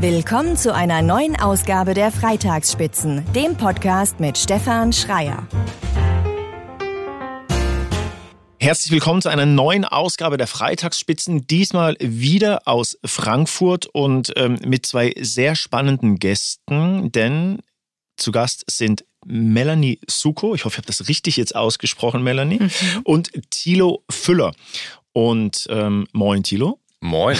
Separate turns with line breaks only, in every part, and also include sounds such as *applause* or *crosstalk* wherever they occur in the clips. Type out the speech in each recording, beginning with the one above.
Willkommen zu einer neuen Ausgabe der Freitagsspitzen, dem Podcast mit Stefan Schreier.
Herzlich willkommen zu einer neuen Ausgabe der Freitagsspitzen, diesmal wieder aus Frankfurt und ähm, mit zwei sehr spannenden Gästen, denn zu Gast sind Melanie Suko, ich hoffe, ich habe das richtig jetzt ausgesprochen, Melanie, mhm. und Thilo Füller. Und ähm, moin, Thilo.
Moin.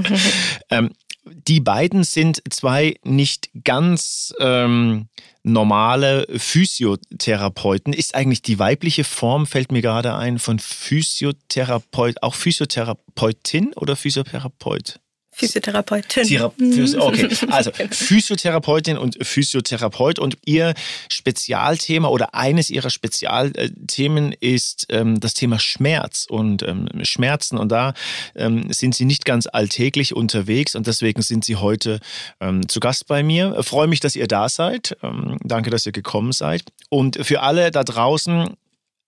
*laughs*
ähm, die beiden sind zwei nicht ganz ähm, normale Physiotherapeuten. Ist eigentlich die weibliche Form, fällt mir gerade ein, von Physiotherapeut, auch Physiotherapeutin oder Physiotherapeut?
Physiotherapeutin.
Thera okay, *laughs* also Physiotherapeutin und Physiotherapeut und ihr Spezialthema oder eines ihrer Spezialthemen ist ähm, das Thema Schmerz und ähm, Schmerzen und da ähm, sind sie nicht ganz alltäglich unterwegs und deswegen sind sie heute ähm, zu Gast bei mir. Ich freue mich, dass ihr da seid. Ähm, danke, dass ihr gekommen seid. Und für alle da draußen,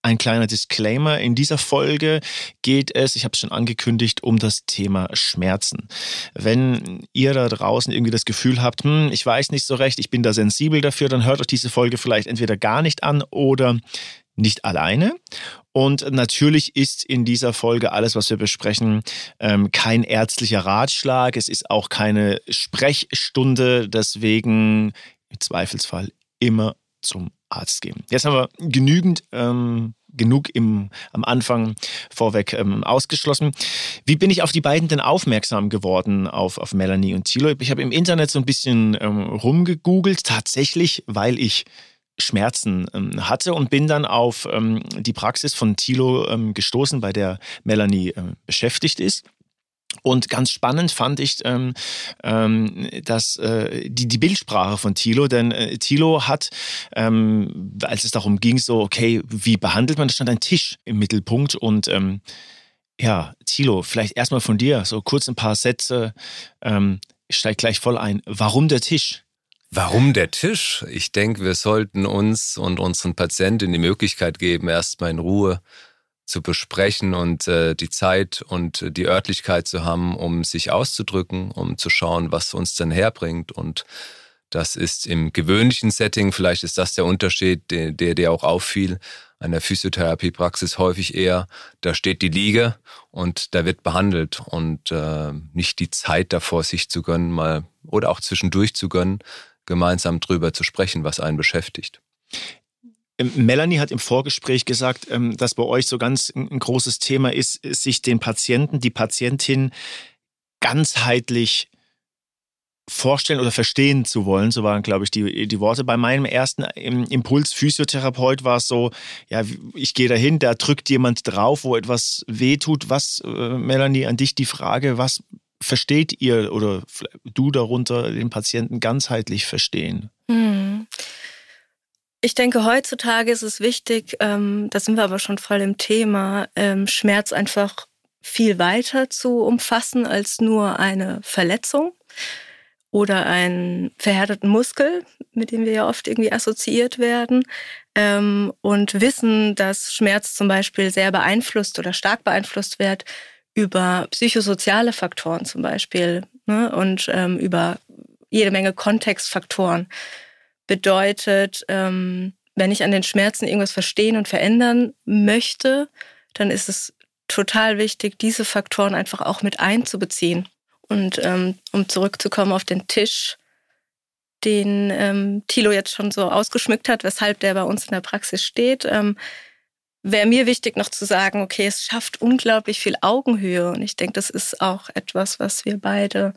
ein kleiner Disclaimer. In dieser Folge geht es, ich habe es schon angekündigt, um das Thema Schmerzen. Wenn ihr da draußen irgendwie das Gefühl habt, hm, ich weiß nicht so recht, ich bin da sensibel dafür, dann hört euch diese Folge vielleicht entweder gar nicht an oder nicht alleine. Und natürlich ist in dieser Folge alles, was wir besprechen, ähm, kein ärztlicher Ratschlag. Es ist auch keine Sprechstunde. Deswegen im Zweifelsfall immer zum Arzt gehen. Jetzt haben wir genügend, ähm, genug im, am Anfang vorweg ähm, ausgeschlossen. Wie bin ich auf die beiden denn aufmerksam geworden, auf, auf Melanie und Thilo? Ich habe im Internet so ein bisschen ähm, rumgegoogelt, tatsächlich, weil ich Schmerzen ähm, hatte und bin dann auf ähm, die Praxis von Thilo ähm, gestoßen, bei der Melanie ähm, beschäftigt ist. Und ganz spannend fand ich ähm, ähm, dass, äh, die, die Bildsprache von Thilo, denn äh, Thilo hat, ähm, als es darum ging, so, okay, wie behandelt man, da stand ein Tisch im Mittelpunkt und ähm, ja, Thilo, vielleicht erstmal von dir, so kurz ein paar Sätze, ähm, ich steige gleich voll ein. Warum der Tisch?
Warum der Tisch? Ich denke, wir sollten uns und unseren Patienten die Möglichkeit geben, erstmal in Ruhe zu besprechen und äh, die Zeit und die Örtlichkeit zu haben, um sich auszudrücken, um zu schauen, was uns denn herbringt. Und das ist im gewöhnlichen Setting, vielleicht ist das der Unterschied, der, der, der auch auffiel, an der Physiotherapiepraxis häufig eher, da steht die Liege und da wird behandelt und äh, nicht die Zeit davor, sich zu gönnen, mal oder auch zwischendurch zu gönnen, gemeinsam drüber zu sprechen, was einen beschäftigt.
Ähm, Melanie hat im Vorgespräch gesagt, ähm, dass bei euch so ganz ein großes Thema ist, sich den Patienten, die Patientin ganzheitlich vorstellen oder verstehen zu wollen. So waren, glaube ich, die, die Worte. Bei meinem ersten Impuls Physiotherapeut war es so, ja, ich gehe dahin, da drückt jemand drauf, wo etwas wehtut. Was, äh, Melanie, an dich die Frage, was versteht ihr oder du darunter den Patienten ganzheitlich verstehen?
Hm. Ich denke, heutzutage ist es wichtig, ähm, da sind wir aber schon voll im Thema, ähm, Schmerz einfach viel weiter zu umfassen als nur eine Verletzung oder einen verhärteten Muskel, mit dem wir ja oft irgendwie assoziiert werden. Ähm, und wissen, dass Schmerz zum Beispiel sehr beeinflusst oder stark beeinflusst wird über psychosoziale Faktoren zum Beispiel ne? und ähm, über jede Menge Kontextfaktoren bedeutet, ähm, wenn ich an den Schmerzen irgendwas verstehen und verändern möchte, dann ist es total wichtig, diese Faktoren einfach auch mit einzubeziehen. Und ähm, um zurückzukommen auf den Tisch, den ähm, Thilo jetzt schon so ausgeschmückt hat, weshalb der bei uns in der Praxis steht, ähm, wäre mir wichtig noch zu sagen, okay, es schafft unglaublich viel Augenhöhe. Und ich denke, das ist auch etwas, was wir beide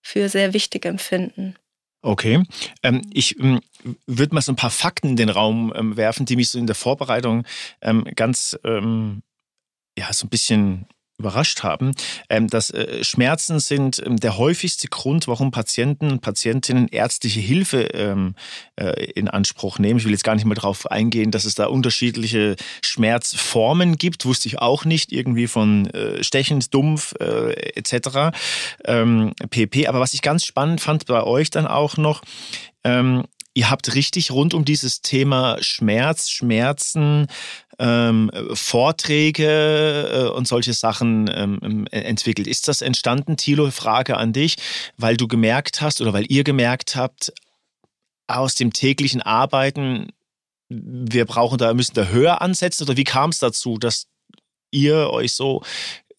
für sehr wichtig empfinden.
Okay. Ähm, ich ähm, würde mal so ein paar Fakten in den Raum ähm, werfen, die mich so in der Vorbereitung ähm, ganz ähm, ja, so ein bisschen überrascht haben, ähm, dass äh, Schmerzen sind ähm, der häufigste Grund, warum Patienten und Patientinnen ärztliche Hilfe ähm, äh, in Anspruch nehmen. Ich will jetzt gar nicht mehr darauf eingehen, dass es da unterschiedliche Schmerzformen gibt, wusste ich auch nicht, irgendwie von äh, stechend, dumpf etc. pp. Aber was ich ganz spannend fand bei euch dann auch noch, ihr habt richtig rund um dieses Thema Schmerz, Schmerzen, ähm, Vorträge äh, und solche Sachen ähm, entwickelt. Ist das entstanden, Thilo, Frage an dich, weil du gemerkt hast oder weil ihr gemerkt habt, aus dem täglichen Arbeiten, wir brauchen da, müssen da höher ansetzen oder wie kam es dazu, dass ihr euch so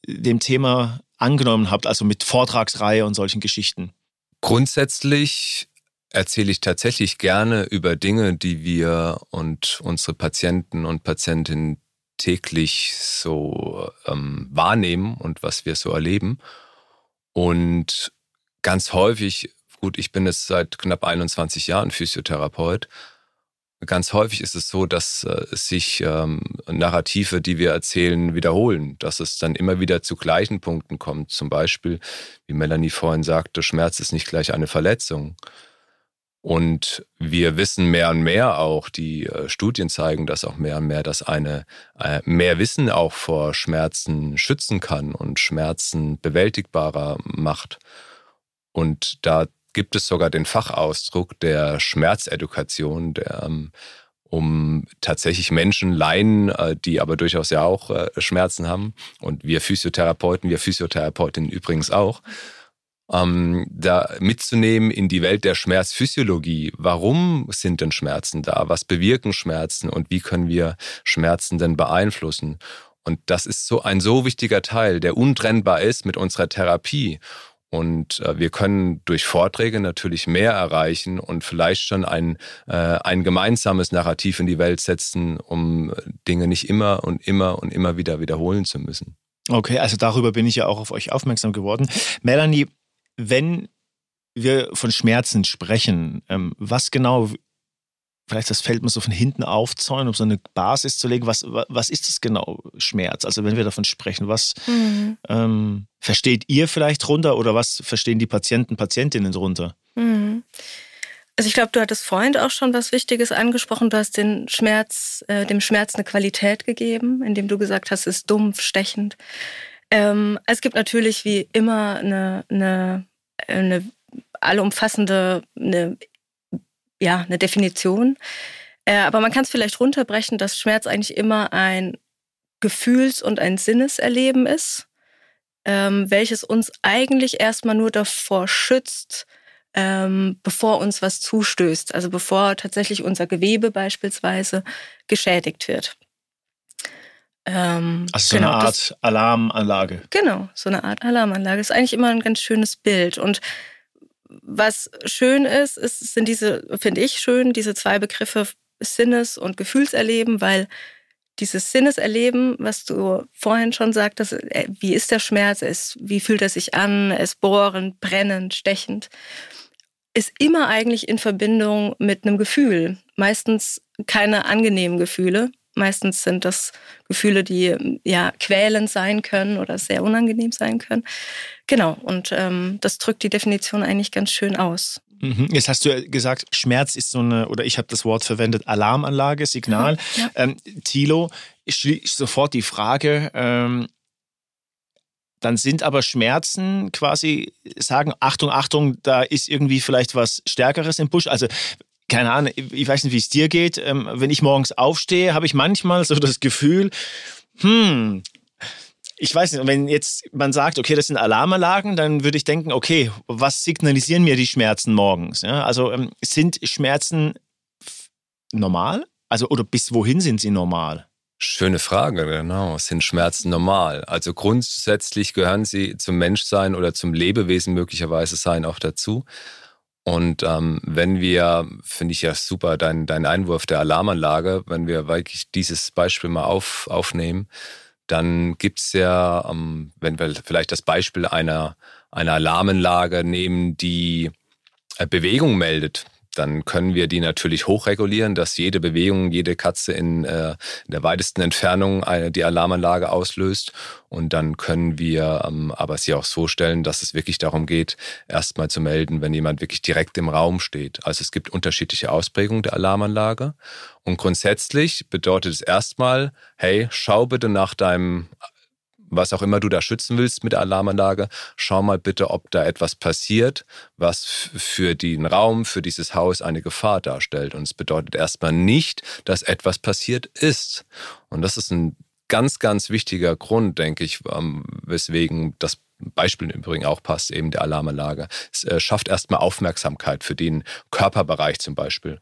dem Thema angenommen habt, also mit Vortragsreihe und solchen Geschichten?
Grundsätzlich erzähle ich tatsächlich gerne über Dinge, die wir und unsere Patienten und Patientinnen täglich so ähm, wahrnehmen und was wir so erleben. Und ganz häufig, gut, ich bin jetzt seit knapp 21 Jahren Physiotherapeut, ganz häufig ist es so, dass äh, sich ähm, Narrative, die wir erzählen, wiederholen, dass es dann immer wieder zu gleichen Punkten kommt. Zum Beispiel, wie Melanie vorhin sagte, Schmerz ist nicht gleich eine Verletzung. Und wir wissen mehr und mehr auch, die äh, Studien zeigen das auch mehr und mehr, dass eine äh, mehr Wissen auch vor Schmerzen schützen kann und Schmerzen bewältigbarer macht. Und da gibt es sogar den Fachausdruck der Schmerzedukation, der ähm, um tatsächlich Menschen, Laien, äh, die aber durchaus ja auch Schmerzen haben und wir Physiotherapeuten, wir Physiotherapeutinnen übrigens auch, ähm, da mitzunehmen in die Welt der Schmerzphysiologie. Warum sind denn Schmerzen da? Was bewirken Schmerzen und wie können wir Schmerzen denn beeinflussen? Und das ist so ein so wichtiger Teil, der untrennbar ist mit unserer Therapie. Und äh, wir können durch Vorträge natürlich mehr erreichen und vielleicht schon ein, äh, ein gemeinsames Narrativ in die Welt setzen, um Dinge nicht immer und immer und immer wieder wiederholen zu müssen.
Okay, also darüber bin ich ja auch auf euch aufmerksam geworden. Melanie, wenn wir von Schmerzen sprechen, ähm, was genau, vielleicht das fällt mir so von hinten aufzäunen, um so eine Basis zu legen, was, was ist das genau, Schmerz? Also wenn wir davon sprechen, was mhm. ähm, versteht ihr vielleicht drunter oder was verstehen die Patienten, Patientinnen drunter? Mhm.
Also ich glaube, du hattest vorhin auch schon was Wichtiges angesprochen. Du hast den Schmerz, äh, dem Schmerz eine Qualität gegeben, indem du gesagt hast, es ist dumpf, stechend. Ähm, es gibt natürlich wie immer eine, eine, eine allumfassende, eine, ja, eine Definition. Äh, aber man kann es vielleicht runterbrechen, dass Schmerz eigentlich immer ein Gefühls- und ein Sinneserleben ist, ähm, welches uns eigentlich erstmal nur davor schützt, ähm, bevor uns was zustößt, also bevor tatsächlich unser Gewebe beispielsweise geschädigt wird.
Ähm, also so genau, eine Art das, Alarmanlage.
Genau, so eine Art Alarmanlage. Das ist eigentlich immer ein ganz schönes Bild. Und was schön ist, ist sind diese, finde ich schön, diese zwei Begriffe Sinnes- und Gefühlserleben, weil dieses Sinneserleben, was du vorhin schon sagtest, äh, wie ist der Schmerz, ist, wie fühlt er sich an, ist bohrend, brennend, stechend, ist immer eigentlich in Verbindung mit einem Gefühl. Meistens keine angenehmen Gefühle, Meistens sind das Gefühle, die ja quälend sein können oder sehr unangenehm sein können. Genau, und ähm, das drückt die Definition eigentlich ganz schön aus.
Mhm. Jetzt hast du gesagt, Schmerz ist so eine, oder ich habe das Wort verwendet, Alarmanlage, Signal. Ja. Ähm, Thilo, sofort die Frage, ähm, dann sind aber Schmerzen quasi, sagen, Achtung, Achtung, da ist irgendwie vielleicht was Stärkeres im Busch. Also keine Ahnung, ich weiß nicht, wie es dir geht. Ähm, wenn ich morgens aufstehe, habe ich manchmal so das Gefühl, hm, ich weiß nicht, wenn jetzt man sagt, okay, das sind Alarmanlagen, dann würde ich denken, okay, was signalisieren mir die Schmerzen morgens? Ja, also ähm, sind Schmerzen normal? Also, oder bis wohin sind sie normal?
Schöne Frage, genau. Sind Schmerzen normal? Also grundsätzlich gehören sie zum Menschsein oder zum Lebewesen möglicherweise sein auch dazu. Und ähm, wenn wir, finde ich ja super, dein, dein Einwurf der Alarmanlage, wenn wir wirklich dieses Beispiel mal auf, aufnehmen, dann gibt's ja, ähm, wenn wir vielleicht das Beispiel einer, einer Alarmanlage nehmen, die äh, Bewegung meldet, dann können wir die natürlich hochregulieren, dass jede Bewegung, jede Katze in, äh, in der weitesten Entfernung eine, die Alarmanlage auslöst. Und dann können wir ähm, aber sie auch so stellen, dass es wirklich darum geht, erstmal zu melden, wenn jemand wirklich direkt im Raum steht. Also es gibt unterschiedliche Ausprägungen der Alarmanlage. Und grundsätzlich bedeutet es erstmal, hey, schau bitte nach deinem was auch immer du da schützen willst mit der Alarmanlage, schau mal bitte, ob da etwas passiert, was für den Raum, für dieses Haus eine Gefahr darstellt. Und es bedeutet erstmal nicht, dass etwas passiert ist. Und das ist ein ganz, ganz wichtiger Grund, denke ich, ähm, weswegen das Beispiel im Übrigen auch passt, eben der Alarmanlage. Es äh, schafft erstmal Aufmerksamkeit für den Körperbereich zum Beispiel.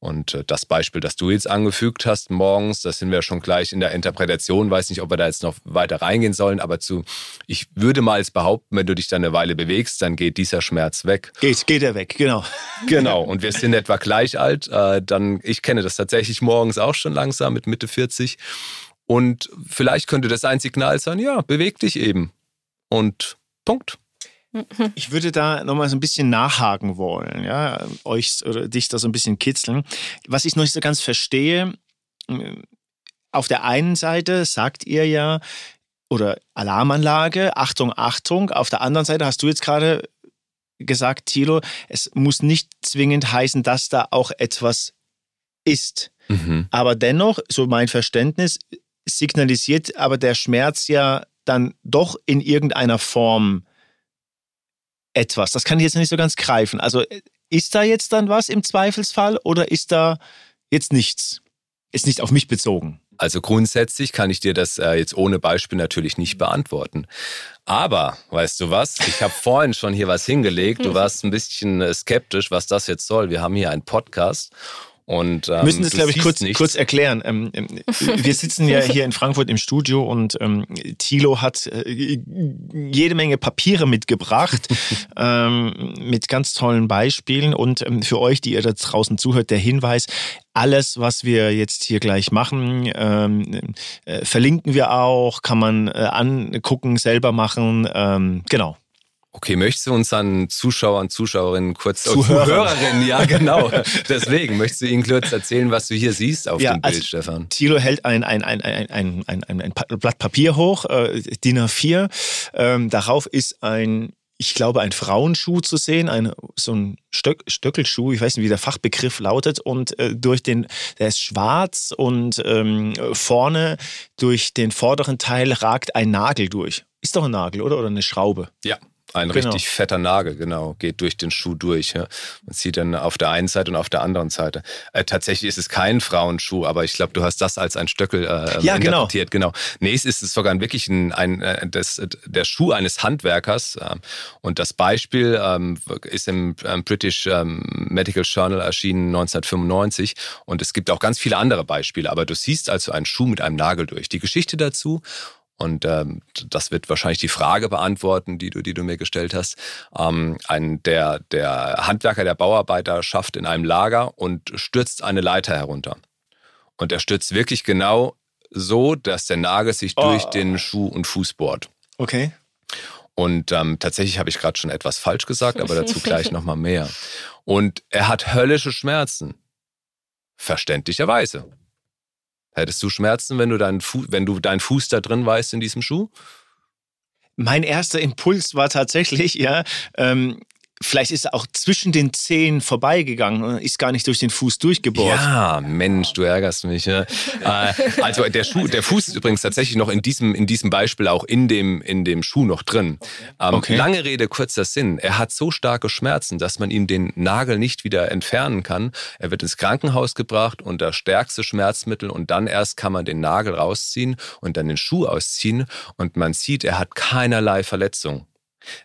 Und äh, das Beispiel, das du jetzt angefügt hast morgens, das sind wir schon gleich in der Interpretation. Weiß nicht, ob wir da jetzt noch weiter reingehen sollen, aber zu, ich würde mal jetzt behaupten, wenn du dich dann eine Weile bewegst, dann geht dieser Schmerz weg.
Geht, geht er weg, genau.
Genau. *laughs* Und wir sind etwa gleich alt. Äh, dann, ich kenne das tatsächlich morgens auch schon langsam mit Mitte 40. Und vielleicht könnte das ein Signal sein, ja, beweg dich eben. Und Punkt.
Ich würde da nochmal so ein bisschen nachhaken wollen, ja, euch oder dich da so ein bisschen kitzeln. Was ich noch nicht so ganz verstehe, auf der einen Seite sagt ihr ja, oder Alarmanlage, Achtung, Achtung. Auf der anderen Seite hast du jetzt gerade gesagt, Thilo, es muss nicht zwingend heißen, dass da auch etwas ist. Mhm. Aber dennoch, so mein Verständnis, signalisiert aber der Schmerz ja dann doch in irgendeiner Form etwas. Das kann ich jetzt nicht so ganz greifen. Also ist da jetzt dann was im Zweifelsfall oder ist da jetzt nichts? Ist nicht auf mich bezogen.
Also grundsätzlich kann ich dir das äh, jetzt ohne Beispiel natürlich nicht beantworten. Aber, weißt du was? Ich habe *laughs* vorhin schon hier was hingelegt. Du warst ein bisschen äh, skeptisch, was das jetzt soll. Wir haben hier einen Podcast und,
ähm, müssen das, glaube ich, kurz, kurz erklären. Ähm, ähm, wir sitzen ja hier in Frankfurt im Studio und ähm, Thilo hat äh, jede Menge Papiere mitgebracht *laughs* ähm, mit ganz tollen Beispielen. Und ähm, für euch, die ihr da draußen zuhört, der Hinweis, alles, was wir jetzt hier gleich machen, ähm, äh, verlinken wir auch, kann man äh, angucken, selber machen. Ähm, genau.
Okay, möchtest du unseren Zuschauern, Zuschauerinnen kurz Zuhörer. Zuhörerinnen, ja genau. *laughs* Deswegen möchtest du ihnen kurz erzählen, was du hier siehst auf ja, dem Bild, also, Stefan?
Thilo hält ein, ein, ein, ein, ein, ein, ein, ein Blatt Papier hoch, äh, DIN A4. Ähm, darauf ist ein ich glaube, ein Frauenschuh zu sehen, ein, so ein Stöck, Stöckelschuh, ich weiß nicht, wie der Fachbegriff lautet, und äh, durch den, der ist schwarz und ähm, vorne durch den vorderen Teil ragt ein Nagel durch. Ist doch ein Nagel, oder? Oder eine Schraube?
Ja, ein genau. richtig fetter Nagel, genau, geht durch den Schuh durch. Ja. Man sieht dann auf der einen Seite und auf der anderen Seite. Äh, tatsächlich ist es kein Frauenschuh, aber ich glaube, du hast das als ein Stöckel äh, ja, genau. interpretiert. Genau. genau. Nee, es ist sogar ein, wirklich ein, ein, äh, das, der Schuh eines Handwerkers. Äh, und das Beispiel ähm, ist im ähm, British ähm, Medical Journal erschienen 1995. Und es gibt auch ganz viele andere Beispiele. Aber du siehst also einen Schuh mit einem Nagel durch. Die Geschichte dazu und ähm, das wird wahrscheinlich die Frage beantworten, die du, die du mir gestellt hast. Ähm, ein, der, der Handwerker, der Bauarbeiter schafft in einem Lager und stürzt eine Leiter herunter. Und er stürzt wirklich genau so, dass der Nagel sich oh. durch den Schuh und Fuß bohrt.
Okay.
Und ähm, tatsächlich habe ich gerade schon etwas falsch gesagt, aber dazu *laughs* gleich nochmal mehr. Und er hat höllische Schmerzen. Verständlicherweise. Hättest du Schmerzen, wenn du, deinen Fu wenn du deinen Fuß da drin weißt in diesem Schuh?
Mein erster Impuls war tatsächlich, ja, ähm, Vielleicht ist er auch zwischen den Zehen vorbeigegangen und ist gar nicht durch den Fuß durchgebohrt.
Ja, Mensch, du ärgerst mich. Ja. Äh, also der Schuh, der Fuß ist übrigens tatsächlich noch in diesem, in diesem Beispiel auch in dem, in dem Schuh noch drin. Ähm, okay. Lange Rede, kurzer Sinn. Er hat so starke Schmerzen, dass man ihm den Nagel nicht wieder entfernen kann. Er wird ins Krankenhaus gebracht unter stärkste Schmerzmittel und dann erst kann man den Nagel rausziehen und dann den Schuh ausziehen und man sieht, er hat keinerlei Verletzung.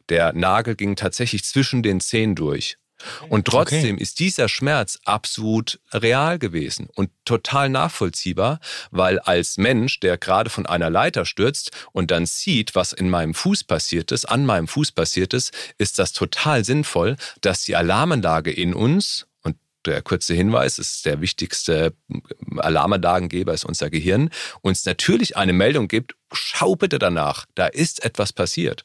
Der Nagel ging tatsächlich zwischen den Zehen durch. Und trotzdem okay. ist dieser Schmerz absolut real gewesen und total nachvollziehbar, weil als Mensch, der gerade von einer Leiter stürzt und dann sieht, was in meinem Fuß passiert ist, an meinem Fuß passiert ist, ist das total sinnvoll, dass die Alarmanlage in uns und der kurze Hinweis ist der wichtigste Alarmanlagengeber ist unser Gehirn, uns natürlich eine Meldung gibt, schau bitte danach, da ist etwas passiert.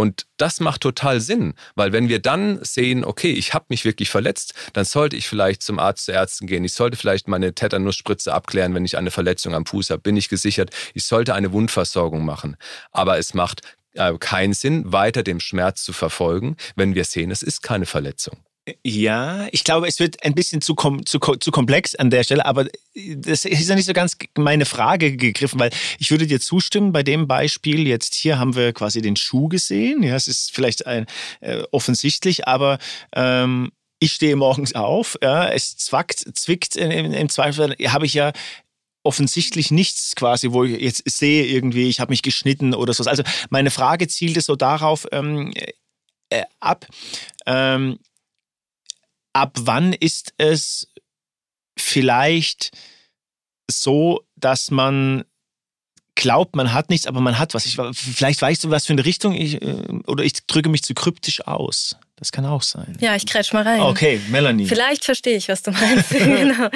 Und das macht total Sinn, weil wenn wir dann sehen, okay, ich habe mich wirklich verletzt, dann sollte ich vielleicht zum Arzt, zur Ärztin gehen. Ich sollte vielleicht meine Tetanusspritze abklären, wenn ich eine Verletzung am Fuß habe. Bin ich gesichert? Ich sollte eine Wundversorgung machen. Aber es macht äh, keinen Sinn, weiter dem Schmerz zu verfolgen, wenn wir sehen, es ist keine Verletzung.
Ja, ich glaube, es wird ein bisschen zu, kom zu, zu komplex an der Stelle, aber das ist ja nicht so ganz meine Frage gegriffen, weil ich würde dir zustimmen, bei dem Beispiel jetzt hier haben wir quasi den Schuh gesehen. Ja, es ist vielleicht ein, äh, offensichtlich, aber ähm, ich stehe morgens auf, ja, es zwackt, zwickt, im, im Zweifel habe ich ja offensichtlich nichts quasi, wo ich jetzt sehe irgendwie, ich habe mich geschnitten oder so. Also meine Frage zielte so darauf ähm, äh, ab, ähm, ab wann ist es vielleicht so, dass man glaubt, man hat nichts, aber man hat was. Ich, vielleicht weißt du, was für eine Richtung ich, äh, oder ich drücke mich zu kryptisch aus. Das kann auch sein.
Ja, ich kretsch mal rein.
Okay, Melanie.
Vielleicht verstehe ich, was du meinst. *laughs* genau.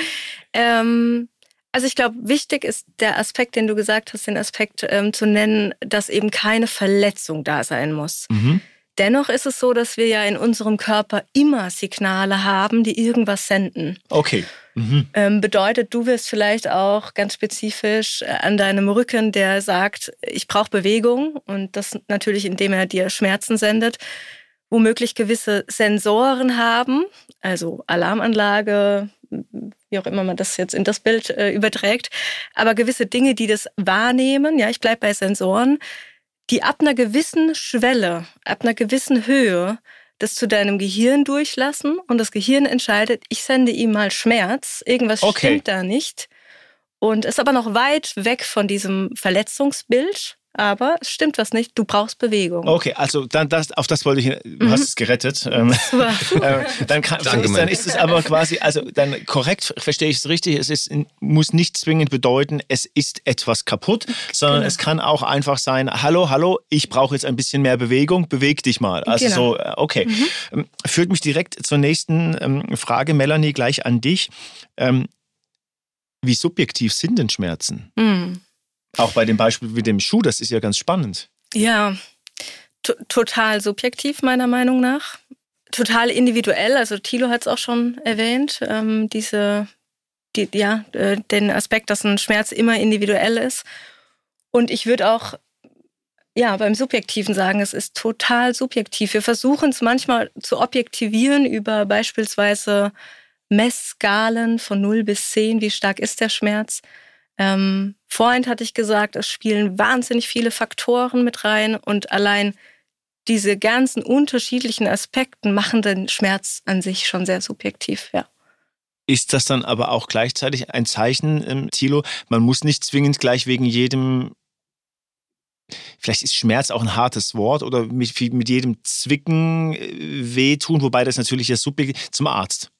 Ähm, also ich glaube, wichtig ist der Aspekt, den du gesagt hast, den Aspekt ähm, zu nennen, dass eben keine Verletzung da sein muss. Mhm. Dennoch ist es so, dass wir ja in unserem Körper immer Signale haben, die irgendwas senden.
Okay. Mhm.
Ähm, bedeutet, du wirst vielleicht auch ganz spezifisch äh, an deinem Rücken, der sagt, ich brauche Bewegung und das natürlich, indem er dir Schmerzen sendet, womöglich gewisse Sensoren haben, also Alarmanlage, wie auch immer man das jetzt in das Bild äh, überträgt, aber gewisse Dinge, die das wahrnehmen, ja, ich bleibe bei Sensoren, die ab einer gewissen Schwelle, ab einer gewissen Höhe das zu deinem Gehirn durchlassen und das Gehirn entscheidet, ich sende ihm mal Schmerz, irgendwas okay. stimmt da nicht und ist aber noch weit weg von diesem Verletzungsbild aber es stimmt was nicht, du brauchst Bewegung.
Okay, also dann das, auf das wollte ich, du mhm. hast es gerettet. *laughs* Ähm, äh, dann, kann, Danke, dann ist es aber quasi, also dann korrekt verstehe ich es richtig, es ist, muss nicht zwingend bedeuten, es ist etwas kaputt, sondern genau. es kann auch einfach sein, hallo, hallo, ich brauche jetzt ein bisschen mehr Bewegung, beweg dich mal. Also genau. so, äh, okay. Mhm. Ähm, führt mich direkt zur nächsten ähm, Frage, Melanie, gleich an dich. Ähm, wie subjektiv sind denn Schmerzen? Mhm. Auch bei dem Beispiel mit dem Schuh, das ist ja ganz spannend.
Ja, total subjektiv meiner Meinung nach. Total individuell, also Thilo hat es auch schon erwähnt, ähm, diese, die, ja, äh, den Aspekt, dass ein Schmerz immer individuell ist. Und ich würde auch ja, beim Subjektiven sagen, es ist total subjektiv. Wir versuchen es manchmal zu objektivieren über beispielsweise Messskalen von 0 bis 10, wie stark ist der Schmerz. Ähm, vorhin hatte ich gesagt, es spielen wahnsinnig viele Faktoren mit rein und allein diese ganzen unterschiedlichen Aspekten machen den Schmerz an sich schon sehr subjektiv, ja.
Ist das dann aber auch gleichzeitig ein Zeichen, ähm, Thilo? Man muss nicht zwingend gleich wegen jedem, vielleicht ist Schmerz auch ein hartes Wort oder mit, mit jedem Zwicken äh, wehtun, wobei das natürlich ja subjektiv zum Arzt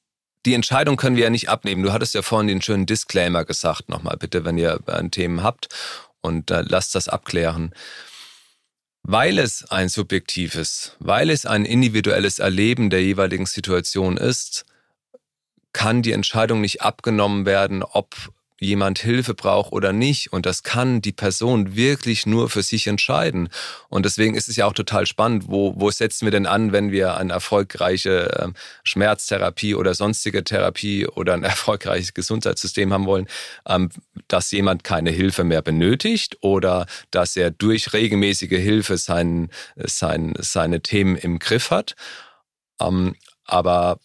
die Entscheidung können wir ja nicht abnehmen. Du hattest ja vorhin den schönen Disclaimer gesagt, nochmal bitte, wenn ihr ein Themen habt und äh, lasst das abklären. Weil es ein subjektives, weil es ein individuelles Erleben der jeweiligen Situation ist, kann die Entscheidung nicht abgenommen werden, ob jemand Hilfe braucht oder nicht. Und das kann die Person wirklich nur für sich entscheiden. Und deswegen ist es ja auch total spannend, wo, wo setzen wir denn an, wenn wir eine erfolgreiche ähm, Schmerztherapie oder sonstige Therapie oder ein *laughs* erfolgreiches Gesundheitssystem haben wollen, ähm, dass jemand keine Hilfe mehr benötigt oder dass er durch regelmäßige Hilfe sein, sein, seine Themen im Griff hat. Ähm, aber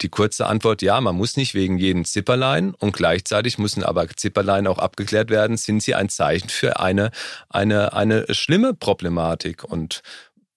die kurze Antwort, ja, man muss nicht wegen jedem Zipperlein und gleichzeitig müssen aber Zipperlein auch abgeklärt werden, sind sie ein Zeichen für eine, eine, eine schlimme Problematik. Und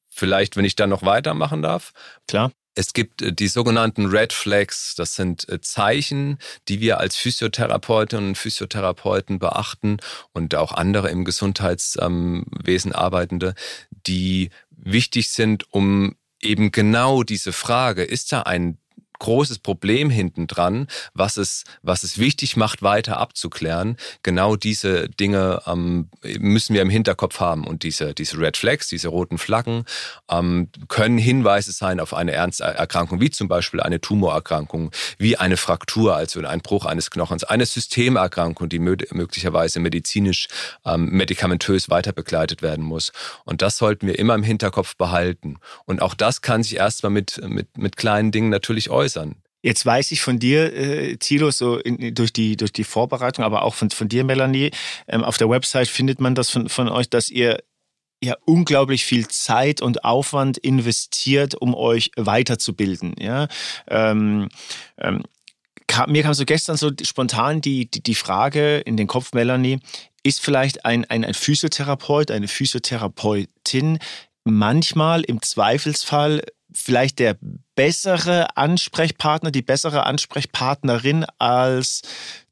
vielleicht, wenn ich da noch weitermachen darf.
Klar.
Es gibt äh, die sogenannten Red Flags. Das sind äh, Zeichen, die wir als Physiotherapeutinnen und Physiotherapeuten beachten und auch andere im Gesundheitswesen Arbeitende, die wichtig sind, um eben genau diese Frage, ist da ein großes Problem hinten dran, was es, was es wichtig macht, weiter abzuklären. Genau diese Dinge ähm, müssen wir im Hinterkopf haben. Und diese, diese Red Flags, diese roten Flaggen, ähm, können Hinweise sein auf eine Ernsterkrankung, wie zum Beispiel eine Tumorerkrankung, wie eine Fraktur, also ein Bruch eines Knochens, eine Systemerkrankung, die möglicherweise medizinisch, ähm, medikamentös weiter begleitet werden muss. Und das sollten wir immer im Hinterkopf behalten. Und auch das kann sich erstmal mit, mit, mit kleinen Dingen natürlich äußern äußern.
Jetzt weiß ich von dir, äh, Thilo, so in, durch, die, durch die Vorbereitung, aber auch von, von dir, Melanie, ähm, auf der Website findet man das von, von euch, dass ihr ja unglaublich viel Zeit und Aufwand investiert, um euch weiterzubilden. Ja? Ähm, ähm, kam, mir kam so gestern so spontan die, die, die Frage in den Kopf, Melanie, ist vielleicht ein, ein, ein Physiotherapeut, eine Physiotherapeutin manchmal im Zweifelsfall vielleicht der bessere Ansprechpartner, die bessere Ansprechpartnerin als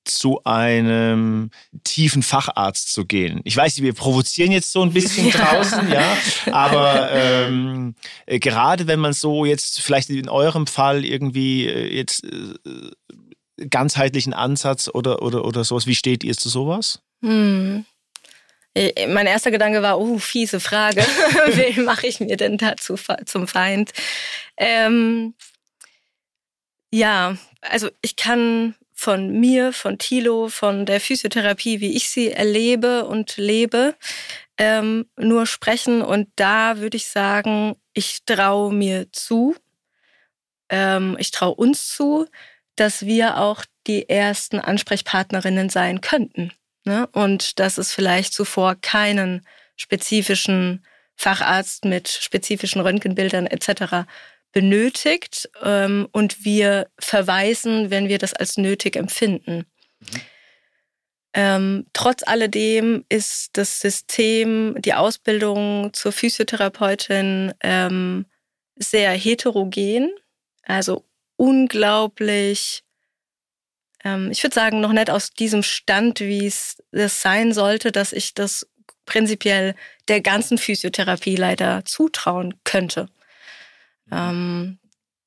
zu einem tiefen Facharzt zu gehen. Ich weiß, wir provozieren jetzt so ein bisschen *laughs* draußen, ja, aber ähm, äh, gerade wenn man so jetzt vielleicht in eurem Fall irgendwie äh, jetzt äh, ganzheitlichen Ansatz oder, oder, oder sowas, wie steht ihr zu sowas? Hm.
Äh, mein erster Gedanke war, oh, fiese Frage. *laughs* Wen mache ich mir denn dazu zum Feind? Ähm, ja, also ich kann von mir, von Thilo, von der Physiotherapie, wie ich sie erlebe und lebe, ähm, nur sprechen. Und da würde ich sagen, ich traue mir zu, ähm, ich traue uns zu, dass wir auch die ersten Ansprechpartnerinnen sein könnten. Ne? Und dass es vielleicht zuvor keinen spezifischen Facharzt mit spezifischen Röntgenbildern etc benötigt ähm, und wir verweisen, wenn wir das als nötig empfinden. Mhm. Ähm, trotz alledem ist das System, die Ausbildung zur Physiotherapeutin ähm, sehr heterogen, also unglaublich, ähm, ich würde sagen, noch nicht aus diesem Stand, wie es das sein sollte, dass ich das prinzipiell der ganzen Physiotherapie leider zutrauen könnte. Ähm,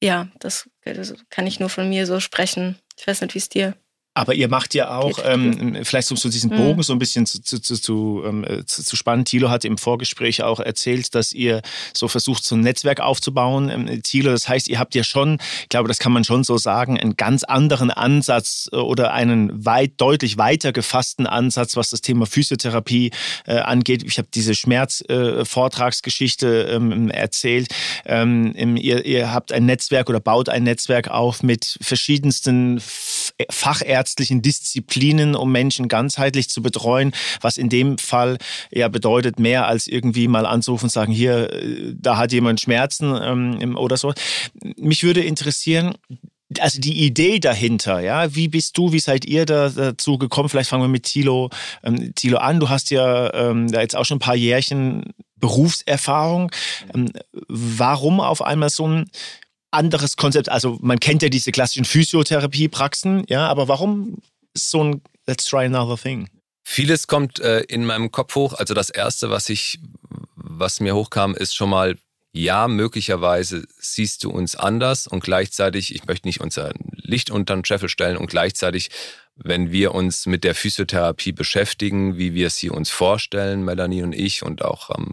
ja, das, das kann ich nur von mir so sprechen. Ich weiß nicht, wie es dir
aber ihr macht ja auch, ähm, vielleicht um so diesen mhm. Bogen so ein bisschen zu, zu, zu, ähm, zu, zu spannen. Thilo hat im Vorgespräch auch erzählt, dass ihr so versucht, so ein Netzwerk aufzubauen. Ähm, Thilo, das heißt, ihr habt ja schon, ich glaube, das kann man schon so sagen, einen ganz anderen Ansatz äh, oder einen weit, deutlich weiter gefassten Ansatz, was das Thema Physiotherapie äh, angeht. Ich habe diese Schmerzvortragsgeschichte äh, ähm, erzählt. Ähm, ihr, ihr habt ein Netzwerk oder baut ein Netzwerk auf mit verschiedensten Fachärzten, ärztlichen Disziplinen, um Menschen ganzheitlich zu betreuen, was in dem Fall ja bedeutet, mehr als irgendwie mal anzurufen und sagen, hier, äh, da hat jemand Schmerzen ähm, oder so. Mich würde interessieren, also die Idee dahinter, ja, wie bist du, wie seid ihr da, dazu gekommen? Vielleicht fangen wir mit Thilo, ähm, Thilo an. Du hast ja ähm, da jetzt auch schon ein paar Jährchen Berufserfahrung. Ähm, warum auf einmal so ein anderes Konzept. Also man kennt ja diese klassischen Physiotherapiepraxen, ja, aber warum so ein Let's try another thing?
Vieles kommt äh, in meinem Kopf hoch. Also das erste, was ich, was mir hochkam, ist schon mal ja, möglicherweise siehst du uns anders und gleichzeitig, ich möchte nicht unser Licht unter den Scheffel stellen und gleichzeitig, wenn wir uns mit der Physiotherapie beschäftigen, wie wir sie uns vorstellen, Melanie und ich und auch ähm,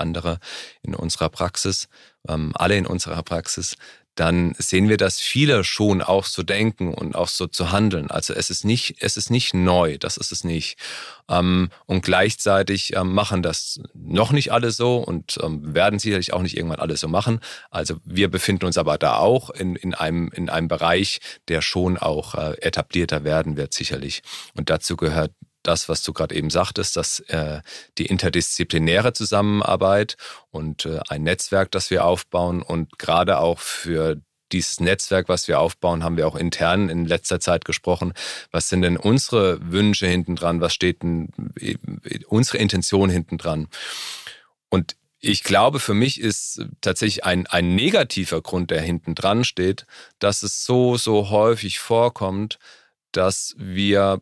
andere in unserer Praxis, ähm, alle in unserer Praxis, dann sehen wir, dass viele schon auch so denken und auch so zu handeln. Also es ist nicht, es ist nicht neu, das ist es nicht. Ähm, und gleichzeitig ähm, machen das noch nicht alle so und ähm, werden sicherlich auch nicht irgendwann alle so machen. Also wir befinden uns aber da auch in, in, einem, in einem Bereich, der schon auch äh, etablierter werden wird, sicherlich. Und dazu gehört das, was du gerade eben sagtest, dass äh, die interdisziplinäre Zusammenarbeit und äh, ein Netzwerk, das wir aufbauen und gerade auch für dieses Netzwerk, was wir aufbauen, haben wir auch intern in letzter Zeit gesprochen. Was sind denn unsere Wünsche hinten dran? Was steht denn äh, unsere Intention hinten dran? Und ich glaube, für mich ist tatsächlich ein, ein negativer Grund, der hinten dran steht, dass es so, so häufig vorkommt, dass wir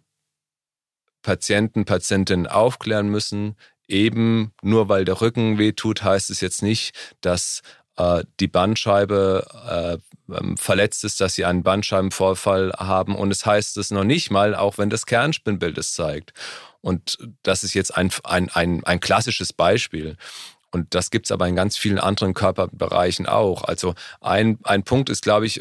Patienten, Patientinnen aufklären müssen. Eben nur weil der Rücken wehtut, heißt es jetzt nicht, dass äh, die Bandscheibe äh, ähm, verletzt ist, dass sie einen Bandscheibenvorfall haben. Und es heißt es noch nicht mal, auch wenn das Kernspinnbild es zeigt. Und das ist jetzt ein, ein, ein, ein klassisches Beispiel. Und das gibt es aber in ganz vielen anderen Körperbereichen auch. Also ein, ein Punkt ist, glaube ich,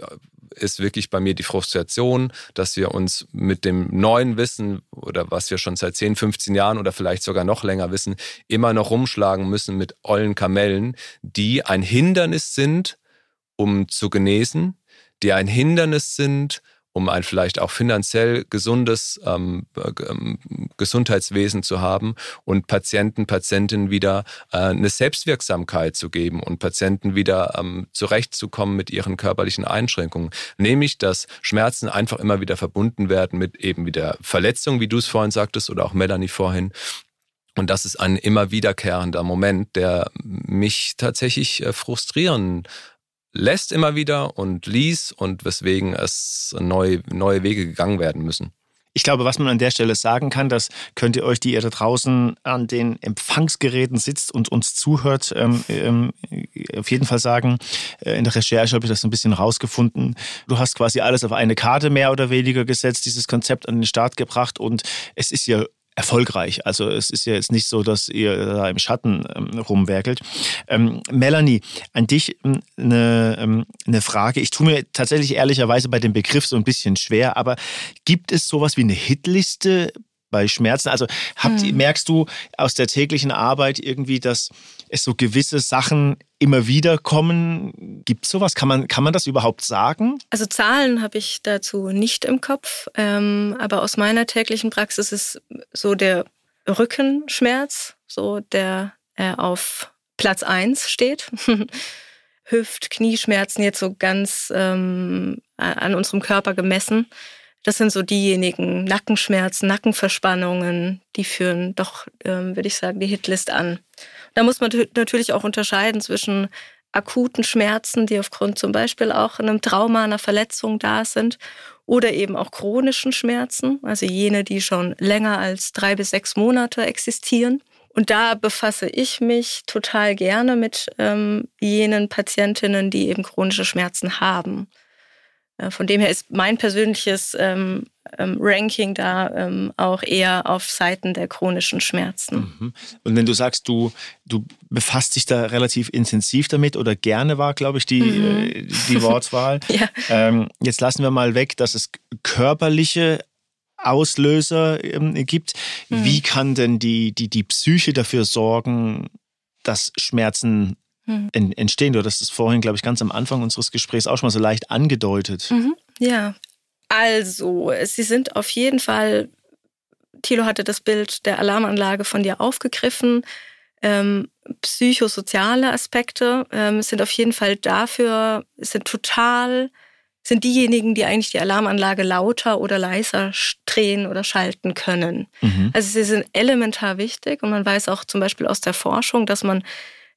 ist wirklich bei mir die Frustration, dass wir uns mit dem neuen Wissen oder was wir schon seit 10, 15 Jahren oder vielleicht sogar noch länger wissen, immer noch rumschlagen müssen mit ollen Kamellen, die ein Hindernis sind, um zu genesen, die ein Hindernis sind, um ein vielleicht auch finanziell gesundes ähm, ähm, Gesundheitswesen zu haben und Patienten, Patientinnen wieder äh, eine Selbstwirksamkeit zu geben und Patienten wieder ähm, zurechtzukommen mit ihren körperlichen Einschränkungen. Nämlich, dass Schmerzen einfach immer wieder verbunden werden mit eben wieder Verletzungen, wie du es vorhin sagtest, oder auch Melanie vorhin, und das ist ein immer wiederkehrender Moment, der mich tatsächlich äh, frustrieren lässt immer wieder und ließ und weswegen es neue, neue Wege gegangen werden müssen.
Ich glaube, was man an der Stelle sagen kann, das könnt ihr euch, die ihr da draußen an den Empfangsgeräten sitzt und uns zuhört, ähm, ähm, auf jeden Fall sagen. Äh, in der Recherche habe ich das ein bisschen rausgefunden. Du hast quasi alles auf eine Karte mehr oder weniger gesetzt, dieses Konzept an den Start gebracht und es ist ja erfolgreich. Also es ist ja jetzt nicht so, dass ihr da im Schatten ähm, rumwerkelt. Ähm, Melanie, an dich ähm, eine, ähm, eine Frage. Ich tue mir tatsächlich ehrlicherweise bei dem Begriff so ein bisschen schwer, aber gibt es sowas wie eine Hitliste bei Schmerzen? Also habt, hm. merkst du aus der täglichen Arbeit irgendwie, dass es so gewisse Sachen immer wieder kommen? Gibt es sowas? Kann man, kann man das überhaupt sagen?
Also Zahlen habe ich dazu nicht im Kopf, ähm, aber aus meiner täglichen Praxis ist so der Rückenschmerz, so der äh, auf Platz 1 steht. *laughs* Hüft, Knieschmerzen jetzt so ganz ähm, an unserem Körper gemessen. Das sind so diejenigen Nackenschmerzen, Nackenverspannungen, die führen doch, ähm, würde ich sagen, die Hitlist an. Da muss man natürlich auch unterscheiden zwischen akuten Schmerzen, die aufgrund zum Beispiel auch einem Trauma, einer Verletzung da sind, oder eben auch chronischen Schmerzen, also jene, die schon länger als drei bis sechs Monate existieren. Und da befasse ich mich total gerne mit ähm, jenen Patientinnen, die eben chronische Schmerzen haben. Äh, von dem her ist mein persönliches ähm, ähm, Ranking da ähm, auch eher auf Seiten der chronischen Schmerzen.
Mhm. Und wenn du sagst, du, du befasst dich da relativ intensiv damit oder gerne war, glaube ich, die, mhm. äh, die Wortwahl. *laughs* ja. Ähm, jetzt lassen wir mal weg, dass es körperliche Auslöser ähm, gibt. Mhm. Wie kann denn die, die, die Psyche dafür sorgen, dass Schmerzen mhm. entstehen. Du hast es vorhin, glaube ich, ganz am Anfang unseres Gesprächs auch schon mal so leicht angedeutet.
Mhm. Ja, also, sie sind auf jeden Fall, Thilo hatte das Bild der Alarmanlage von dir aufgegriffen. Ähm, psychosoziale Aspekte ähm, sind auf jeden Fall dafür, sind total, sind diejenigen, die eigentlich die Alarmanlage lauter oder leiser drehen oder schalten können. Mhm. Also sie sind elementar wichtig und man weiß auch zum Beispiel aus der Forschung, dass man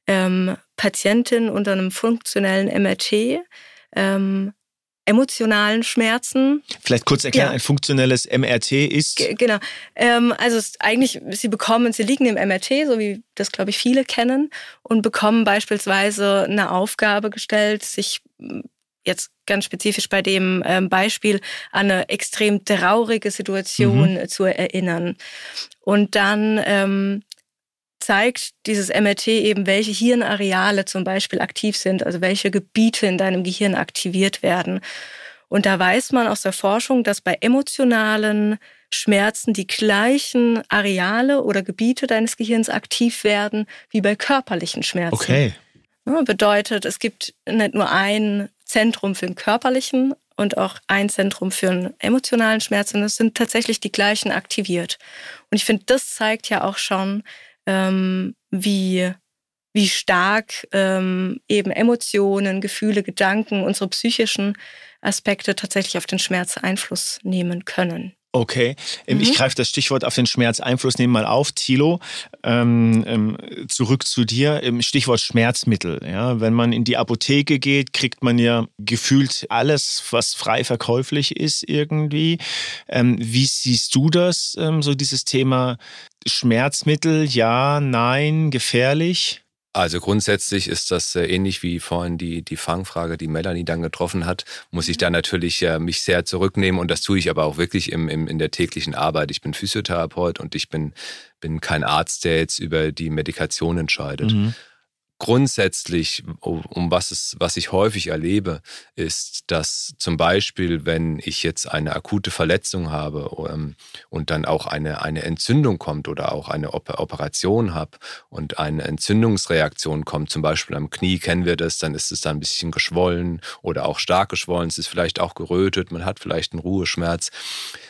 ähm, Patientinnen unter einem funktionellen MRT ähm, emotionalen Schmerzen.
Vielleicht kurz erklären, ja. ein funktionelles MRT ist?
G genau. Ähm, also eigentlich, sie bekommen, sie liegen im MRT, so wie das, glaube ich, viele kennen, und bekommen beispielsweise eine Aufgabe gestellt, sich jetzt ganz spezifisch bei dem ähm, Beispiel an eine extrem traurige Situation mhm. zu erinnern. Und dann ähm, zeigt dieses MRT eben, welche Hirnareale zum Beispiel aktiv sind, also welche Gebiete in deinem Gehirn aktiviert werden. Und da weiß man aus der Forschung, dass bei emotionalen Schmerzen die gleichen Areale oder Gebiete deines Gehirns aktiv werden wie bei körperlichen Schmerzen.
Okay.
Ja, bedeutet, es gibt nicht nur ein Zentrum für den körperlichen und auch ein Zentrum für einen emotionalen Schmerz, sondern es sind tatsächlich die gleichen aktiviert. Und ich finde, das zeigt ja auch schon, ähm, wie, wie stark ähm, eben Emotionen, Gefühle, Gedanken, unsere psychischen Aspekte tatsächlich auf den Schmerz Einfluss nehmen können.
Okay, ähm, mhm. ich greife das Stichwort auf den Schmerz Einfluss nehmen mal auf. Thilo, ähm, ähm, zurück zu dir. Stichwort Schmerzmittel. Ja? Wenn man in die Apotheke geht, kriegt man ja gefühlt alles, was frei verkäuflich ist irgendwie. Ähm, wie siehst du das, ähm, so dieses Thema Schmerzmittel? Ja, nein, gefährlich?
Also grundsätzlich ist das äh, ähnlich wie vorhin die, die Fangfrage, die Melanie dann getroffen hat, muss ich da natürlich äh, mich sehr zurücknehmen und das tue ich aber auch wirklich im, im, in der täglichen Arbeit. Ich bin Physiotherapeut und ich bin, bin kein Arzt, der jetzt über die Medikation entscheidet. Mhm. Grundsätzlich, um was es, was ich häufig erlebe, ist, dass zum Beispiel, wenn ich jetzt eine akute Verletzung habe ähm, und dann auch eine, eine Entzündung kommt oder auch eine Operation habe und eine Entzündungsreaktion kommt, zum Beispiel am Knie kennen wir das, dann ist es dann ein bisschen geschwollen oder auch stark geschwollen, es ist vielleicht auch gerötet, man hat vielleicht einen Ruheschmerz,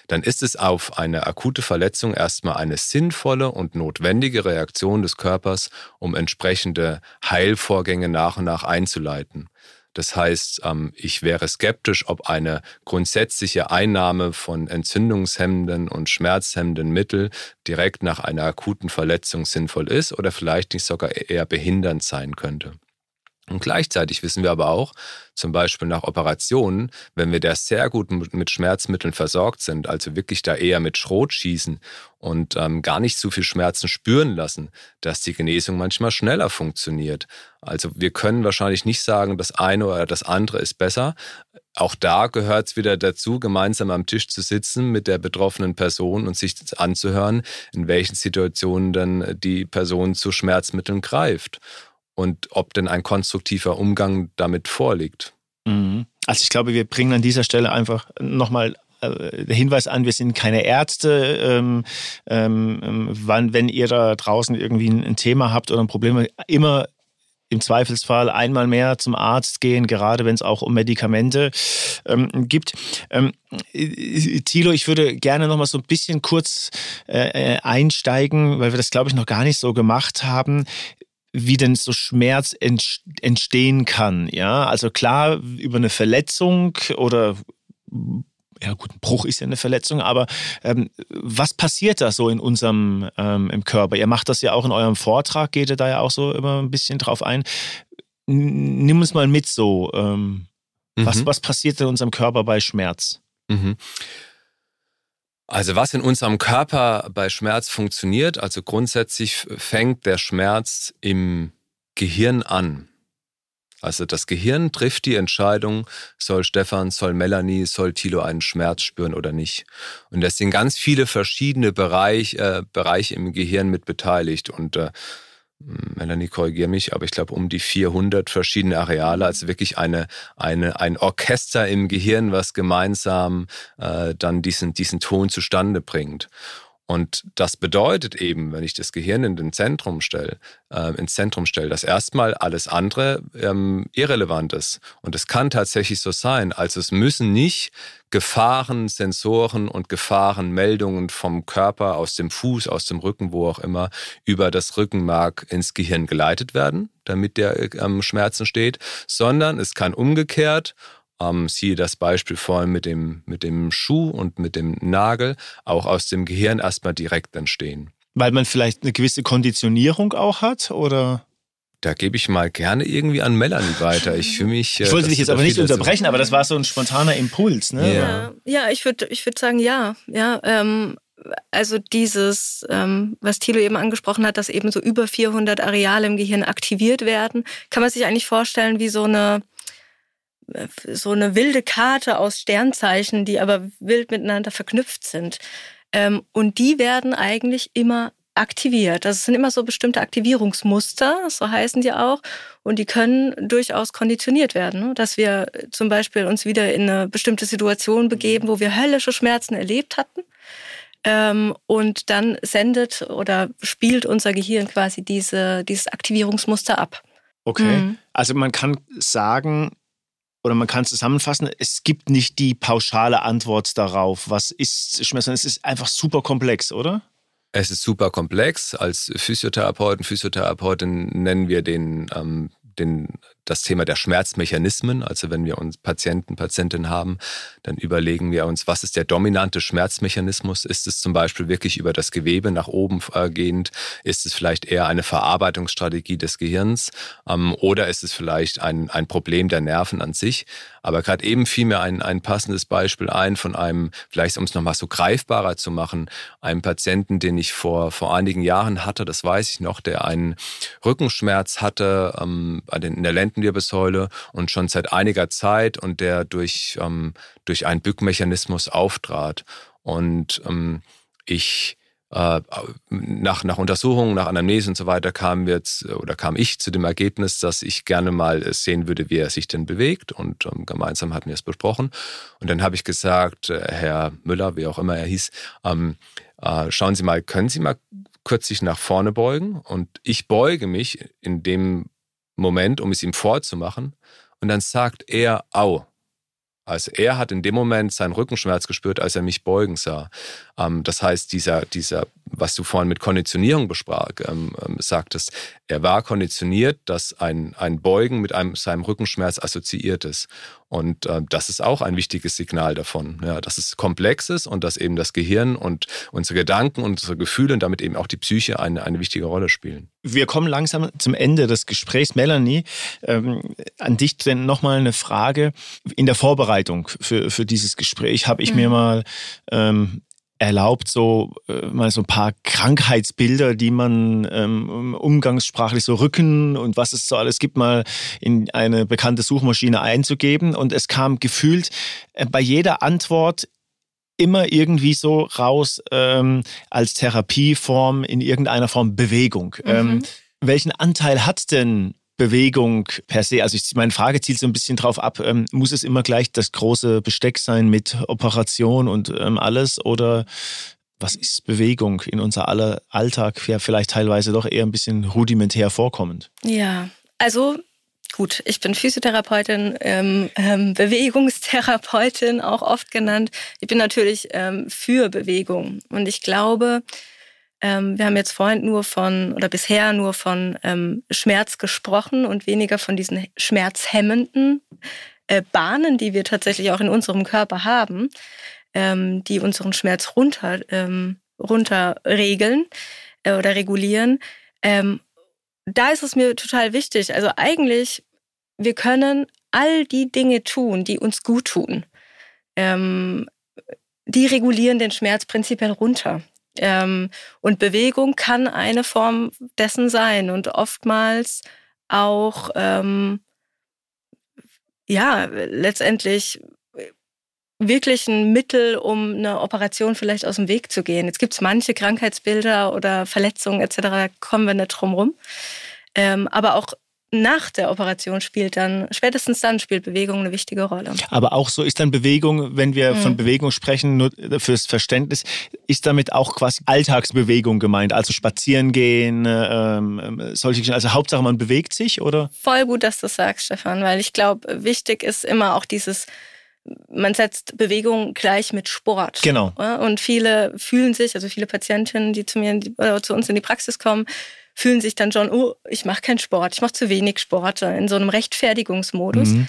dann ist es auf eine akute Verletzung erstmal eine sinnvolle und notwendige Reaktion des Körpers, um entsprechende Heilvorgänge nach und nach einzuleiten. Das heißt, ähm, ich wäre skeptisch, ob eine grundsätzliche Einnahme von entzündungshemmenden und schmerzhemmenden Mitteln direkt nach einer akuten Verletzung sinnvoll ist oder vielleicht nicht sogar eher behindernd sein könnte. Und gleichzeitig wissen wir aber auch, zum Beispiel nach Operationen, wenn wir da sehr gut mit Schmerzmitteln versorgt sind, also wirklich da eher mit Schrot schießen und ähm, gar nicht so viel Schmerzen spüren lassen, dass die Genesung manchmal schneller funktioniert. Also wir können wahrscheinlich nicht sagen, das eine oder das andere ist besser. Auch da gehört es wieder dazu, gemeinsam am Tisch zu sitzen mit der betroffenen Person und sich anzuhören, in welchen Situationen dann die Person zu Schmerzmitteln greift und ob denn ein konstruktiver Umgang damit vorliegt.
Mhm. Also ich glaube, wir bringen an dieser Stelle einfach nochmal äh, der Hinweis an, wir sind keine Ärzte. Ähm, ähm, wann, wenn ihr da draußen irgendwie ein Thema habt oder ein Problem, immer im Zweifelsfall einmal mehr zum Arzt gehen, gerade wenn es auch um Medikamente ähm, gibt. Ähm, Thilo, ich würde gerne noch mal so ein bisschen kurz äh, äh einsteigen, weil wir das, glaube ich, noch gar nicht so gemacht haben wie denn so Schmerz entstehen kann. Ja, also klar, über eine Verletzung oder ja gut, ein Bruch ist ja eine Verletzung, aber ähm, was passiert da so in unserem ähm, im Körper? Ihr macht das ja auch in eurem Vortrag, geht ihr da ja auch so immer ein bisschen drauf ein. Nimm uns mal mit so. Ähm, mhm. was, was passiert in unserem Körper bei Schmerz? Mhm.
Also was in unserem Körper bei Schmerz funktioniert, also grundsätzlich fängt der Schmerz im Gehirn an. Also das Gehirn trifft die Entscheidung, soll Stefan, soll Melanie, soll Thilo einen Schmerz spüren oder nicht. Und es sind ganz viele verschiedene Bereich, äh, Bereiche im Gehirn mit beteiligt. Und äh, Melanie, korrigiere mich, aber ich glaube um die 400 verschiedene Areale, also wirklich eine, eine, ein Orchester im Gehirn, was gemeinsam äh, dann diesen, diesen Ton zustande bringt. Und das bedeutet eben, wenn ich das Gehirn in den Zentrum stelle, äh, ins Zentrum stelle, dass erstmal alles andere ähm, irrelevant ist. Und es kann tatsächlich so sein. Also es müssen nicht Gefahren, Sensoren und Gefahrenmeldungen vom Körper, aus dem Fuß, aus dem Rücken, wo auch immer, über das Rückenmark ins Gehirn geleitet werden, damit der ähm, Schmerz entsteht, sondern es kann umgekehrt ähm, siehe das Beispiel vorhin mit dem, mit dem Schuh und mit dem Nagel, auch aus dem Gehirn erstmal direkt entstehen.
Weil man vielleicht eine gewisse Konditionierung auch hat, oder?
Da gebe ich mal gerne irgendwie an Melanie weiter. Ich fühle mich.
Ich wollte äh, dich jetzt aber nicht unterbrechen, aber das war so ein spontaner Impuls, ne?
Ja, ja ich würde ich würd sagen, ja. ja ähm, also dieses, ähm, was Thilo eben angesprochen hat, dass eben so über 400 Areale im Gehirn aktiviert werden, kann man sich eigentlich vorstellen wie so eine so eine wilde Karte aus Sternzeichen, die aber wild miteinander verknüpft sind. Ähm, und die werden eigentlich immer aktiviert. Das sind immer so bestimmte Aktivierungsmuster, so heißen die auch. Und die können durchaus konditioniert werden, ne? dass wir zum Beispiel uns wieder in eine bestimmte Situation begeben, wo wir höllische Schmerzen erlebt hatten. Ähm, und dann sendet oder spielt unser Gehirn quasi diese, dieses Aktivierungsmuster ab.
Okay. Mhm. Also man kann sagen, oder man kann zusammenfassen, es gibt nicht die pauschale Antwort darauf, was ist Schmerz, es ist einfach super komplex, oder?
Es ist super komplex. Als Physiotherapeuten, Physiotherapeutin nennen wir den, ähm, den das Thema der Schmerzmechanismen. Also wenn wir uns Patienten, Patientinnen haben, dann überlegen wir uns, was ist der dominante Schmerzmechanismus? Ist es zum Beispiel wirklich über das Gewebe nach oben äh, gehend? Ist es vielleicht eher eine Verarbeitungsstrategie des Gehirns? Ähm, oder ist es vielleicht ein, ein Problem der Nerven an sich? Aber gerade eben fiel mir ein, ein passendes Beispiel ein von einem, vielleicht um es nochmal so greifbarer zu machen, einem Patienten, den ich vor, vor einigen Jahren hatte, das weiß ich noch, der einen Rückenschmerz hatte ähm, in der Lenden Lendenwirbelsäule und schon seit einiger Zeit und der durch, ähm, durch einen Bückmechanismus auftrat. Und ähm, ich äh, nach, nach Untersuchungen, nach Anamnese und so weiter kamen wir jetzt, oder kam ich zu dem Ergebnis, dass ich gerne mal sehen würde, wie er sich denn bewegt. Und ähm, gemeinsam hatten wir es besprochen. Und dann habe ich gesagt, äh, Herr Müller, wie auch immer er hieß, ähm, äh, schauen Sie mal, können Sie mal kurz sich nach vorne beugen? Und ich beuge mich in dem Moment, um es ihm vorzumachen. Und dann sagt er, au. Also er hat in dem Moment seinen Rückenschmerz gespürt, als er mich beugen sah. Ähm, das heißt, dieser, dieser, was du vorhin mit Konditionierung besprach, ähm, ähm, sagtest, er war konditioniert, dass ein, ein Beugen mit einem, seinem Rückenschmerz assoziiert ist. Und äh, das ist auch ein wichtiges Signal davon, ja, dass es komplex ist und dass eben das Gehirn und unsere Gedanken und unsere Gefühle und damit eben auch die Psyche eine, eine wichtige Rolle spielen.
Wir kommen langsam zum Ende des Gesprächs. Melanie, ähm, an dich denn nochmal eine Frage. In der Vorbereitung für, für dieses Gespräch habe ich mhm. mir mal ähm, erlaubt, so äh, mal so ein paar Krankheitsbilder, die man ähm, umgangssprachlich so Rücken und was es so alles gibt, mal in eine bekannte Suchmaschine einzugeben. Und es kam gefühlt äh, bei jeder Antwort immer irgendwie so raus ähm, als Therapieform in irgendeiner Form Bewegung. Mhm. Ähm, welchen Anteil hat denn Bewegung per se? Also ich, meine Frage zielt so ein bisschen drauf ab, ähm, muss es immer gleich das große Besteck sein mit Operation und ähm, alles oder was ist Bewegung in unser aller Alltag ja vielleicht teilweise doch eher ein bisschen rudimentär vorkommend?
Ja, also gut, ich bin Physiotherapeutin, ähm, ähm, Bewegungstherapeutin auch oft genannt. Ich bin natürlich ähm, für Bewegung und ich glaube, ähm, wir haben jetzt vorhin nur von oder bisher nur von ähm, Schmerz gesprochen und weniger von diesen schmerzhemmenden äh, Bahnen, die wir tatsächlich auch in unserem Körper haben, ähm, die unseren Schmerz runter, ähm, runter regeln äh, oder regulieren. Ähm, da ist es mir total wichtig. Also eigentlich, wir können all die Dinge tun, die uns gut tun. Ähm, die regulieren den Schmerz prinzipiell runter. Ähm, und Bewegung kann eine Form dessen sein und oftmals auch, ähm, ja, letztendlich wirklich ein Mittel, um eine Operation vielleicht aus dem Weg zu gehen. Jetzt gibt es manche Krankheitsbilder oder Verletzungen etc., da kommen wir nicht drum rum. Ähm, aber auch nach der Operation spielt dann, spätestens dann spielt Bewegung eine wichtige Rolle.
Aber auch so ist dann Bewegung, wenn wir mhm. von Bewegung sprechen, nur fürs Verständnis, ist damit auch quasi Alltagsbewegung gemeint, also spazieren gehen, ähm, solche, also Hauptsache man bewegt sich, oder?
Voll gut, dass du das sagst, Stefan, weil ich glaube, wichtig ist immer auch dieses man setzt Bewegung gleich mit Sport.
Genau.
Und viele fühlen sich, also viele Patientinnen, die zu mir die, oder zu uns in die Praxis kommen, fühlen sich dann schon, oh, ich mache keinen Sport, ich mache zu wenig Sport, in so einem Rechtfertigungsmodus. Mhm.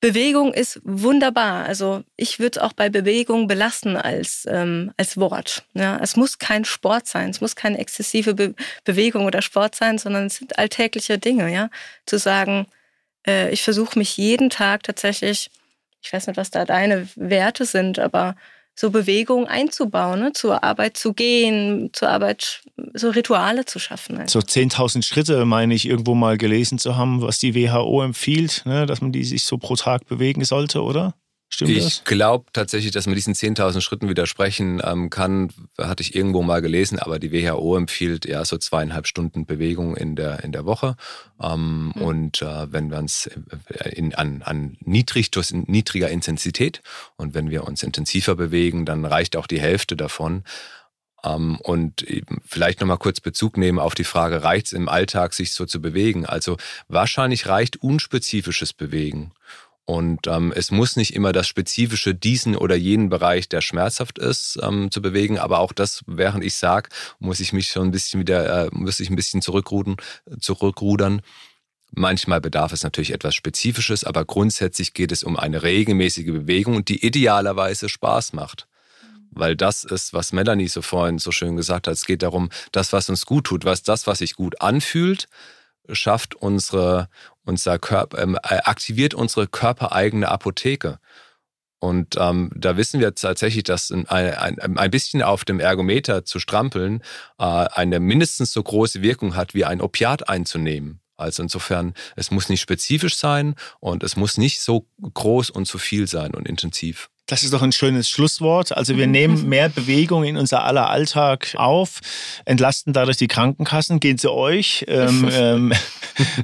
Bewegung ist wunderbar. Also ich würde es auch bei Bewegung belassen als, ähm, als Wort. Ja, es muss kein Sport sein, es muss keine exzessive Be Bewegung oder Sport sein, sondern es sind alltägliche Dinge. Ja, zu sagen, äh, ich versuche mich jeden Tag tatsächlich, ich weiß nicht, was da deine Werte sind, aber so Bewegung einzubauen, ne? zur Arbeit zu gehen, zur Arbeit so Rituale zu schaffen.
Also. So 10.000 Schritte meine ich irgendwo mal gelesen zu haben, was die WHO empfiehlt, ne? dass man die sich so pro Tag bewegen sollte, oder?
Stimmt ich glaube tatsächlich, dass man diesen 10.000 Schritten widersprechen ähm, kann. Hatte ich irgendwo mal gelesen, aber die WHO empfiehlt ja so zweieinhalb Stunden Bewegung in der, in der Woche. Ähm, mhm. Und äh, wenn wir uns äh, in, an, an niedrig, niedriger Intensität und wenn wir uns intensiver bewegen, dann reicht auch die Hälfte davon. Um, ähm, und vielleicht nochmal kurz Bezug nehmen auf die Frage, reicht es im Alltag, sich so zu bewegen? Also wahrscheinlich reicht unspezifisches Bewegen. Und ähm, es muss nicht immer das spezifische diesen oder jenen Bereich, der schmerzhaft ist, ähm, zu bewegen. Aber auch das, während ich sage, muss ich mich schon ein bisschen wieder, äh, muss ich ein bisschen zurückrudern, zurückrudern. Manchmal bedarf es natürlich etwas Spezifisches, aber grundsätzlich geht es um eine regelmäßige Bewegung, die idealerweise Spaß macht. Weil das ist, was Melanie so vorhin so schön gesagt hat. Es geht darum, das, was uns gut tut, was das, was sich gut anfühlt, schafft unsere, unser Körper, ähm, äh, aktiviert unsere körpereigene Apotheke. Und ähm, da wissen wir tatsächlich, dass ein, ein, ein bisschen auf dem Ergometer zu strampeln äh, eine mindestens so große Wirkung hat, wie ein Opiat einzunehmen. Also insofern, es muss nicht spezifisch sein und es muss nicht so groß und zu viel sein und intensiv.
Das ist doch ein schönes Schlusswort. Also wir nehmen *laughs* mehr Bewegung in unser aller Alltag auf, entlasten dadurch die Krankenkassen, gehen zu euch ähm, *laughs* ähm,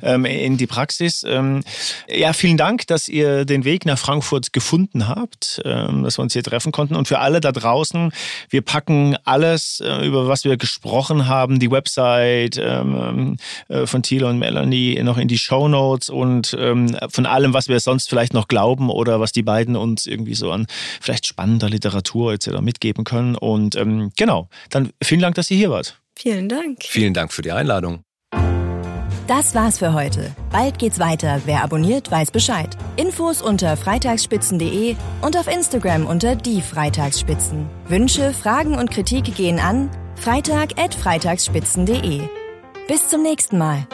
ähm, in die Praxis. Ähm, ja, vielen Dank, dass ihr den Weg nach Frankfurt gefunden habt, ähm, dass wir uns hier treffen konnten. Und für alle da draußen, wir packen alles, äh, über was wir gesprochen haben, die Website äh, von Thilo und Melanie noch in die Show Notes und von allem, was wir sonst vielleicht noch glauben oder was die beiden uns irgendwie so an vielleicht spannender Literatur etc. mitgeben können. Und ähm, genau, dann vielen Dank, dass ihr hier wart.
Vielen Dank.
Vielen Dank für die Einladung.
Das war's für heute. Bald geht's weiter. Wer abonniert, weiß Bescheid. Infos unter freitagsspitzen.de und auf Instagram unter die Freitagsspitzen. Wünsche, Fragen und Kritik gehen an freitag@freitagsspitzen.de. Bis zum nächsten Mal.